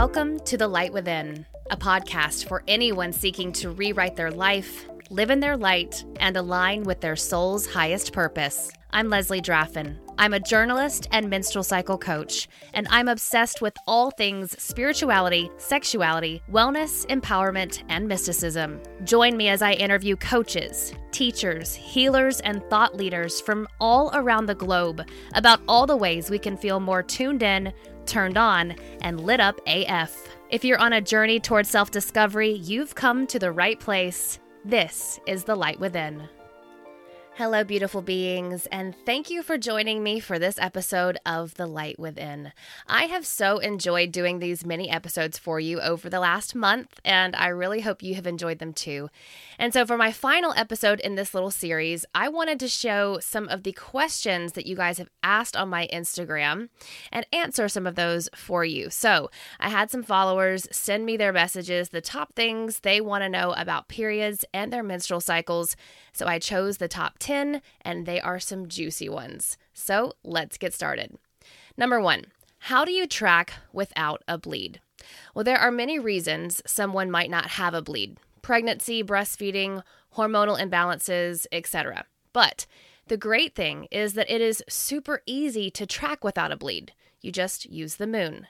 Welcome to The Light Within, a podcast for anyone seeking to rewrite their life, live in their light, and align with their soul's highest purpose. I'm Leslie Draffin. I'm a journalist and menstrual cycle coach, and I'm obsessed with all things spirituality, sexuality, wellness, empowerment, and mysticism. Join me as I interview coaches, teachers, healers, and thought leaders from all around the globe about all the ways we can feel more tuned in, turned on, and lit up AF. If you're on a journey towards self discovery, you've come to the right place. This is The Light Within. Hello, beautiful beings, and thank you for joining me for this episode of The Light Within. I have so enjoyed doing these mini episodes for you over the last month, and I really hope you have enjoyed them too. And so, for my final episode in this little series, I wanted to show some of the questions that you guys have asked on my Instagram and answer some of those for you. So, I had some followers send me their messages, the top things they want to know about periods and their menstrual cycles. So, I chose the top 10 10, and they are some juicy ones. So let's get started. Number one, how do you track without a bleed? Well, there are many reasons someone might not have a bleed pregnancy, breastfeeding, hormonal imbalances, etc. But the great thing is that it is super easy to track without a bleed. You just use the moon.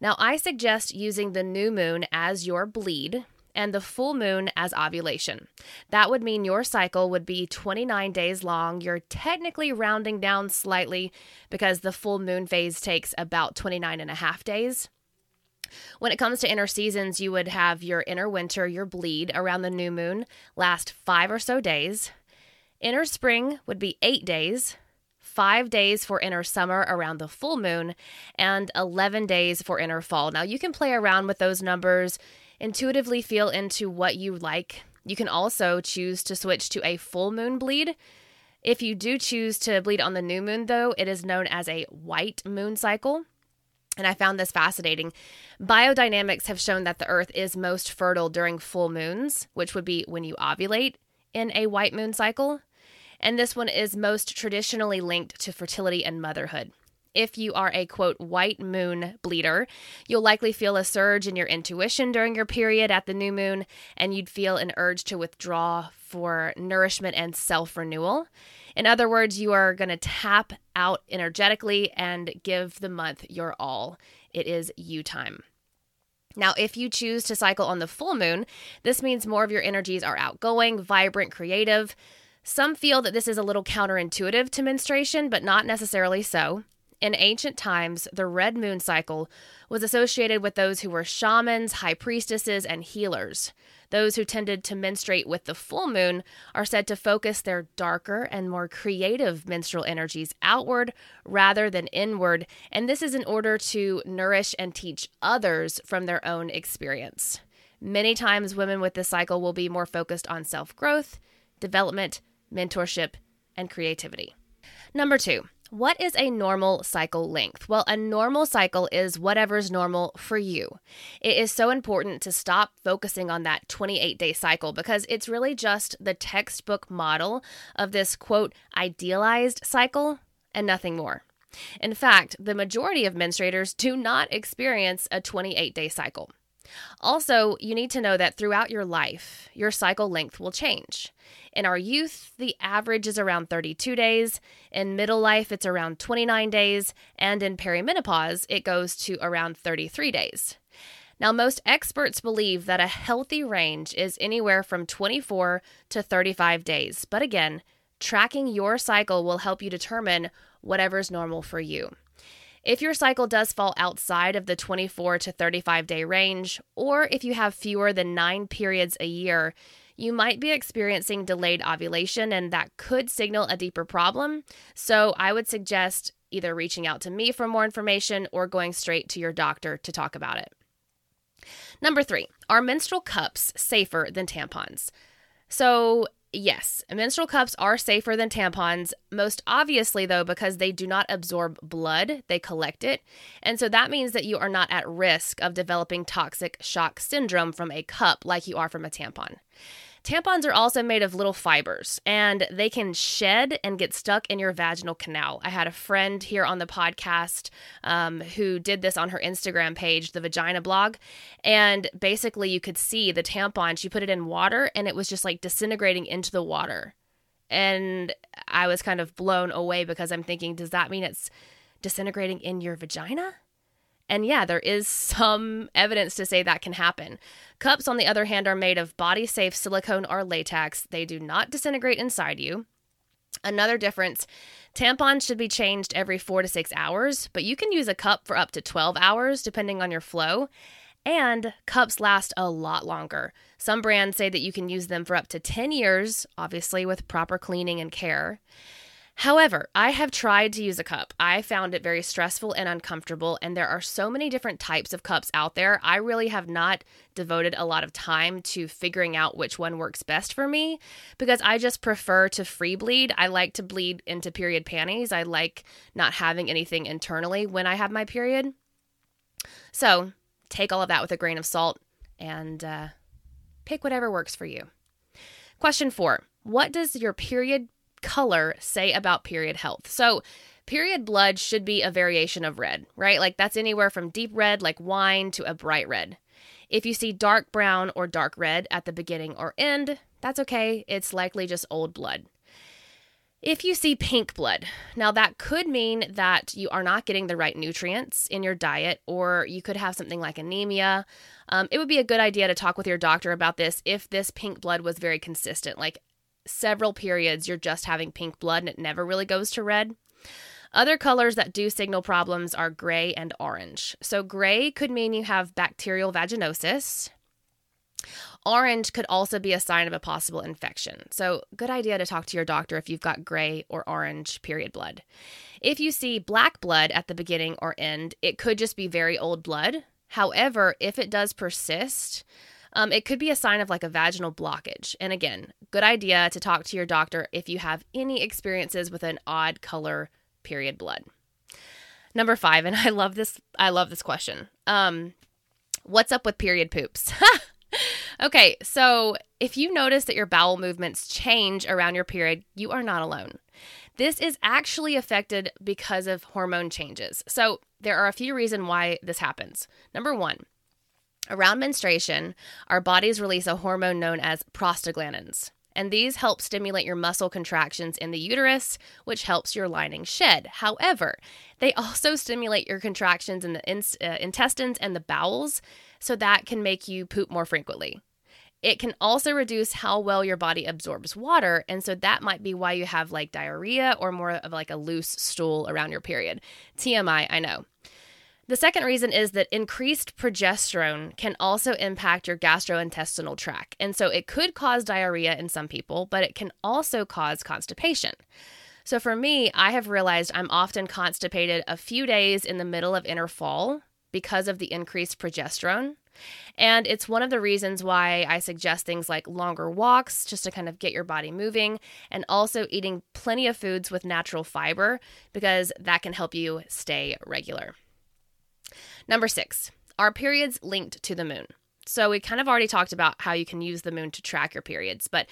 Now, I suggest using the new moon as your bleed and the full moon as ovulation. That would mean your cycle would be 29 days long. You're technically rounding down slightly because the full moon phase takes about 29 and a half days. When it comes to inner seasons, you would have your inner winter, your bleed around the new moon, last five or so days. Inner spring would be eight days, five days for inner summer around the full moon, and 11 days for inner fall. Now, you can play around with those numbers intuitively feel into what you like. You can also choose to switch to a full moon bleed. If you do choose to bleed on the new moon, though, it is known as a white moon cycle. And I found this fascinating. Biodynamics have shown that the earth is most fertile during full moons, which would be when you ovulate in a white moon cycle. And this one is most traditionally linked to fertility and motherhood if you are a quote white moon bleeder, you'll likely feel a surge in your intuition during your period at the new moon, and you'd feel an urge to withdraw for nourishment and self renewal. In other words, you are going to tap out energetically and give the month your all. It is you time. Now, if you choose to cycle on the full moon, this means more of your energies are outgoing, vibrant, creative. Some feel that this is a little counterintuitive to menstruation, but not necessarily so. In ancient times, the red moon cycle was associated with those who were shamans, high priestesses, and healers. Those who tended to menstruate with the full moon are said to focus their darker and more creative menstrual energies outward rather than inward, and this is in order to nourish and teach others from their own experience. Many times, women with this cycle will be more focused on self growth, development, mentorship, and creativity. Number two, what is a normal cycle length? Well, a normal cycle is whatever's normal for you. It is so important to stop focusing on that 28 day cycle because it's really just the textbook model of this quote, idealized cycle and nothing more. In fact, the majority of menstruators do not experience a 28 day cycle. Also, you need to know that throughout your life, your cycle length will change. In our youth, the average is around 32 days. In middle life, it's around 29 days. And in perimenopause, it goes to around 33 days. Now, most experts believe that a healthy range is anywhere from 24 to 35 days. But again, tracking your cycle will help you determine whatever's normal for you. If your cycle does fall outside of the 24 to 35 day range, or if you have fewer than nine periods a year, you might be experiencing delayed ovulation, and that could signal a deeper problem. So, I would suggest either reaching out to me for more information or going straight to your doctor to talk about it. Number three, are menstrual cups safer than tampons? So, yes, menstrual cups are safer than tampons, most obviously, though, because they do not absorb blood, they collect it. And so that means that you are not at risk of developing toxic shock syndrome from a cup like you are from a tampon. Tampons are also made of little fibers and they can shed and get stuck in your vaginal canal. I had a friend here on the podcast um, who did this on her Instagram page, the Vagina blog. And basically, you could see the tampon, she put it in water and it was just like disintegrating into the water. And I was kind of blown away because I'm thinking, does that mean it's disintegrating in your vagina? And yeah, there is some evidence to say that can happen. Cups, on the other hand, are made of body safe silicone or latex. They do not disintegrate inside you. Another difference tampons should be changed every four to six hours, but you can use a cup for up to 12 hours depending on your flow. And cups last a lot longer. Some brands say that you can use them for up to 10 years, obviously with proper cleaning and care. However, I have tried to use a cup. I found it very stressful and uncomfortable, and there are so many different types of cups out there. I really have not devoted a lot of time to figuring out which one works best for me because I just prefer to free bleed. I like to bleed into period panties. I like not having anything internally when I have my period. So take all of that with a grain of salt and uh, pick whatever works for you. Question four What does your period color say about period health? So, period blood should be a variation of red, right? Like that's anywhere from deep red, like wine, to a bright red. If you see dark brown or dark red at the beginning or end, that's okay. It's likely just old blood. If you see pink blood, now that could mean that you are not getting the right nutrients in your diet, or you could have something like anemia. Um, it would be a good idea to talk with your doctor about this if this pink blood was very consistent, like several periods you're just having pink blood and it never really goes to red. Other colors that do signal problems are gray and orange. So, gray could mean you have bacterial vaginosis. Orange could also be a sign of a possible infection. So, good idea to talk to your doctor if you've got gray or orange period blood. If you see black blood at the beginning or end, it could just be very old blood. However, if it does persist, um, it could be a sign of like a vaginal blockage. And again, good idea to talk to your doctor if you have any experiences with an odd color period blood. Number five, and I love this. I love this question. Um, what's up with period poops? okay, so if you notice that your bowel movements change around your period, you are not alone. This is actually affected because of hormone changes. So there are a few reasons why this happens. Number one, Around menstruation, our bodies release a hormone known as prostaglandins, and these help stimulate your muscle contractions in the uterus, which helps your lining shed. However, they also stimulate your contractions in the in- uh, intestines and the bowels, so that can make you poop more frequently. It can also reduce how well your body absorbs water, and so that might be why you have like diarrhea or more of like a loose stool around your period. TMI, I know. The second reason is that increased progesterone can also impact your gastrointestinal tract. And so it could cause diarrhea in some people, but it can also cause constipation. So for me, I have realized I'm often constipated a few days in the middle of inner fall because of the increased progesterone. And it's one of the reasons why I suggest things like longer walks just to kind of get your body moving and also eating plenty of foods with natural fiber because that can help you stay regular. Number six, are periods linked to the moon? So we kind of already talked about how you can use the moon to track your periods, but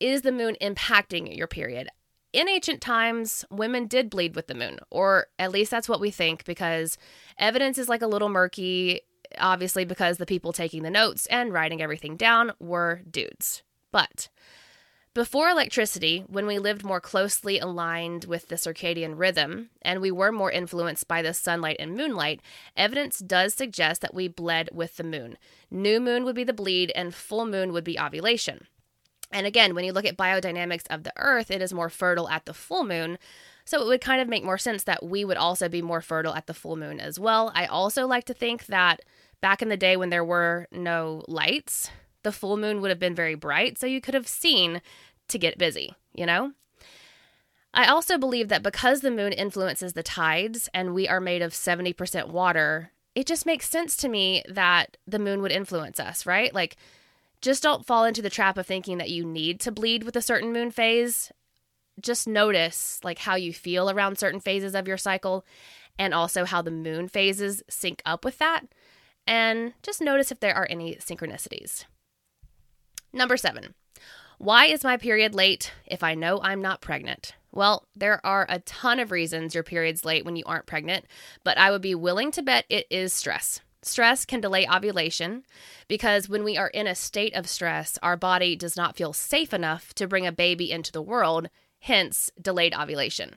is the moon impacting your period? In ancient times, women did bleed with the moon, or at least that's what we think, because evidence is like a little murky, obviously, because the people taking the notes and writing everything down were dudes. But before electricity, when we lived more closely aligned with the circadian rhythm and we were more influenced by the sunlight and moonlight, evidence does suggest that we bled with the moon. New moon would be the bleed, and full moon would be ovulation. And again, when you look at biodynamics of the earth, it is more fertile at the full moon. So it would kind of make more sense that we would also be more fertile at the full moon as well. I also like to think that back in the day when there were no lights, the full moon would have been very bright, so you could have seen to get busy, you know? I also believe that because the moon influences the tides and we are made of 70% water, it just makes sense to me that the moon would influence us, right? Like, just don't fall into the trap of thinking that you need to bleed with a certain moon phase. Just notice like how you feel around certain phases of your cycle and also how the moon phases sync up with that. And just notice if there are any synchronicities. Number seven, Why is my period late if I know I'm not pregnant? Well, there are a ton of reasons your period's late when you aren't pregnant, but I would be willing to bet it is stress. Stress can delay ovulation because when we are in a state of stress, our body does not feel safe enough to bring a baby into the world, hence delayed ovulation.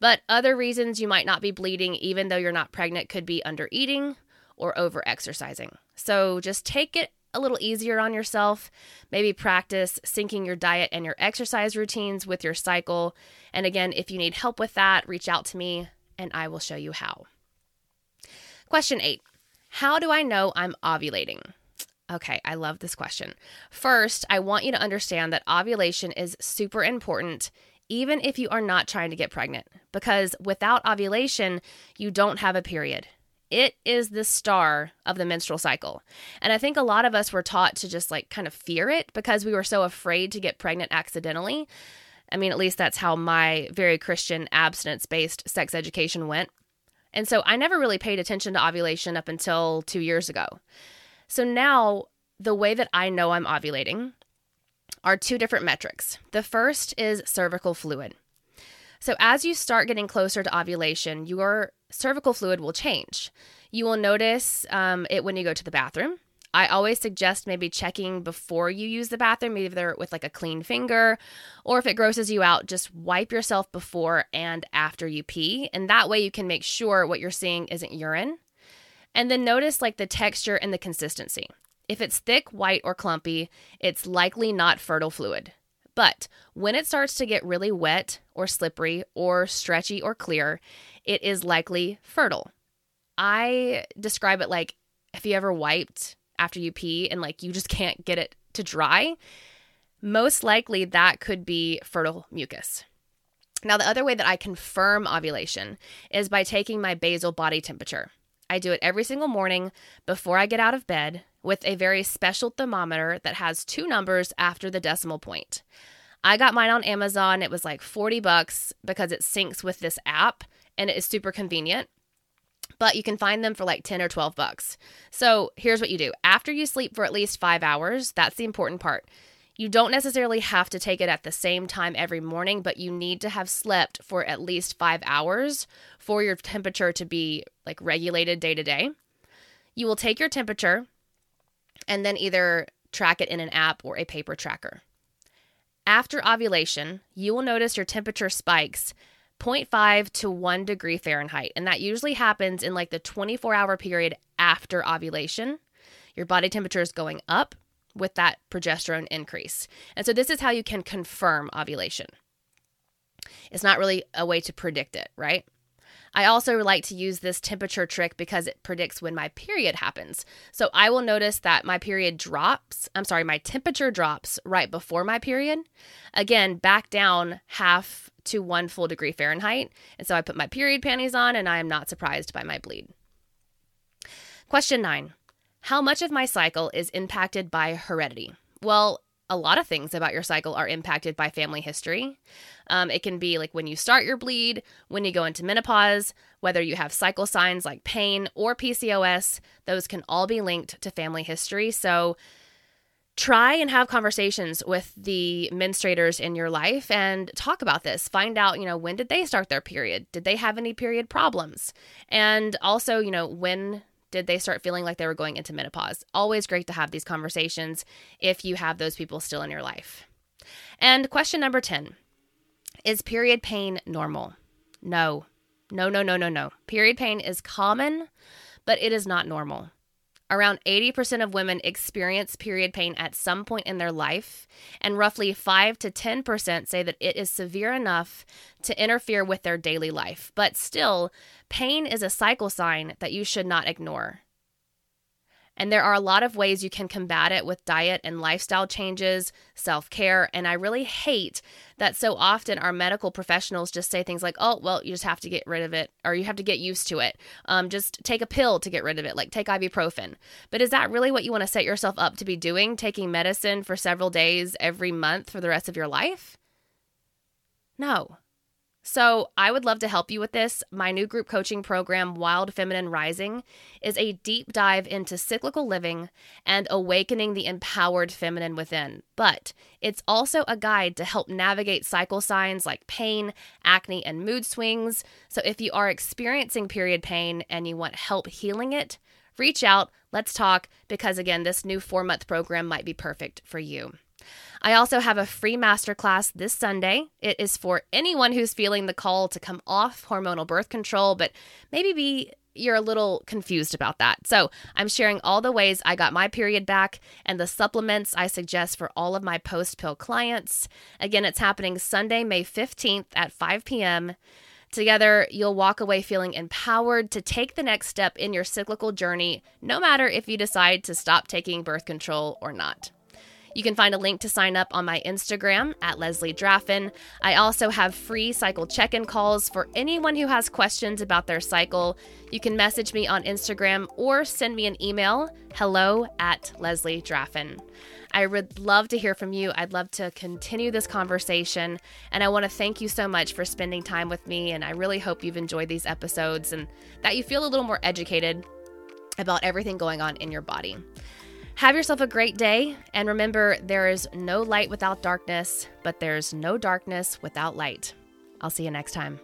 But other reasons you might not be bleeding, even though you're not pregnant, could be under eating or over exercising. So just take it a little easier on yourself. Maybe practice syncing your diet and your exercise routines with your cycle. And again, if you need help with that, reach out to me and I will show you how. Question eight How do I know I'm ovulating? Okay, I love this question. First, I want you to understand that ovulation is super important, even if you are not trying to get pregnant, because without ovulation, you don't have a period. It is the star of the menstrual cycle. And I think a lot of us were taught to just like kind of fear it because we were so afraid to get pregnant accidentally. I mean, at least that's how my very Christian abstinence based sex education went. And so I never really paid attention to ovulation up until two years ago. So now the way that I know I'm ovulating are two different metrics. The first is cervical fluid. So, as you start getting closer to ovulation, your cervical fluid will change. You will notice um, it when you go to the bathroom. I always suggest maybe checking before you use the bathroom, either with like a clean finger, or if it grosses you out, just wipe yourself before and after you pee. And that way you can make sure what you're seeing isn't urine. And then notice like the texture and the consistency. If it's thick, white, or clumpy, it's likely not fertile fluid. But when it starts to get really wet or slippery or stretchy or clear, it is likely fertile. I describe it like if you ever wiped after you pee and like you just can't get it to dry, most likely that could be fertile mucus. Now, the other way that I confirm ovulation is by taking my basal body temperature. I do it every single morning before I get out of bed with a very special thermometer that has two numbers after the decimal point. I got mine on Amazon. It was like 40 bucks because it syncs with this app and it is super convenient. But you can find them for like 10 or 12 bucks. So here's what you do after you sleep for at least five hours, that's the important part. You don't necessarily have to take it at the same time every morning, but you need to have slept for at least five hours for your temperature to be like regulated day to day. You will take your temperature and then either track it in an app or a paper tracker. After ovulation, you will notice your temperature spikes 0.5 to 1 degree Fahrenheit, and that usually happens in like the 24 hour period after ovulation. Your body temperature is going up with that progesterone increase. And so, this is how you can confirm ovulation. It's not really a way to predict it, right? I also like to use this temperature trick because it predicts when my period happens. So I will notice that my period drops, I'm sorry, my temperature drops right before my period. Again, back down half to one full degree Fahrenheit. And so I put my period panties on and I am not surprised by my bleed. Question nine How much of my cycle is impacted by heredity? Well, a lot of things about your cycle are impacted by family history. Um, it can be like when you start your bleed, when you go into menopause, whether you have cycle signs like pain or PCOS, those can all be linked to family history. So try and have conversations with the menstruators in your life and talk about this. Find out, you know, when did they start their period? Did they have any period problems? And also, you know, when did they start feeling like they were going into menopause? Always great to have these conversations if you have those people still in your life. And question number 10 Is period pain normal? No. No, no, no, no, no. Period pain is common, but it is not normal. Around 80% of women experience period pain at some point in their life, and roughly 5 to 10% say that it is severe enough to interfere with their daily life. But still, pain is a cycle sign that you should not ignore. And there are a lot of ways you can combat it with diet and lifestyle changes, self care. And I really hate that so often our medical professionals just say things like, oh, well, you just have to get rid of it or you have to get used to it. Um, just take a pill to get rid of it, like take ibuprofen. But is that really what you want to set yourself up to be doing? Taking medicine for several days every month for the rest of your life? No. So, I would love to help you with this. My new group coaching program, Wild Feminine Rising, is a deep dive into cyclical living and awakening the empowered feminine within. But it's also a guide to help navigate cycle signs like pain, acne, and mood swings. So, if you are experiencing period pain and you want help healing it, reach out, let's talk, because again, this new four month program might be perfect for you. I also have a free masterclass this Sunday. It is for anyone who's feeling the call to come off hormonal birth control, but maybe be you're a little confused about that. So, I'm sharing all the ways I got my period back and the supplements I suggest for all of my post pill clients. Again, it's happening Sunday, May 15th at 5 p.m. Together, you'll walk away feeling empowered to take the next step in your cyclical journey, no matter if you decide to stop taking birth control or not. You can find a link to sign up on my Instagram at Leslie Draffin. I also have free cycle check in calls for anyone who has questions about their cycle. You can message me on Instagram or send me an email hello at Leslie Draffin. I would love to hear from you. I'd love to continue this conversation. And I want to thank you so much for spending time with me. And I really hope you've enjoyed these episodes and that you feel a little more educated about everything going on in your body. Have yourself a great day, and remember there is no light without darkness, but there's no darkness without light. I'll see you next time.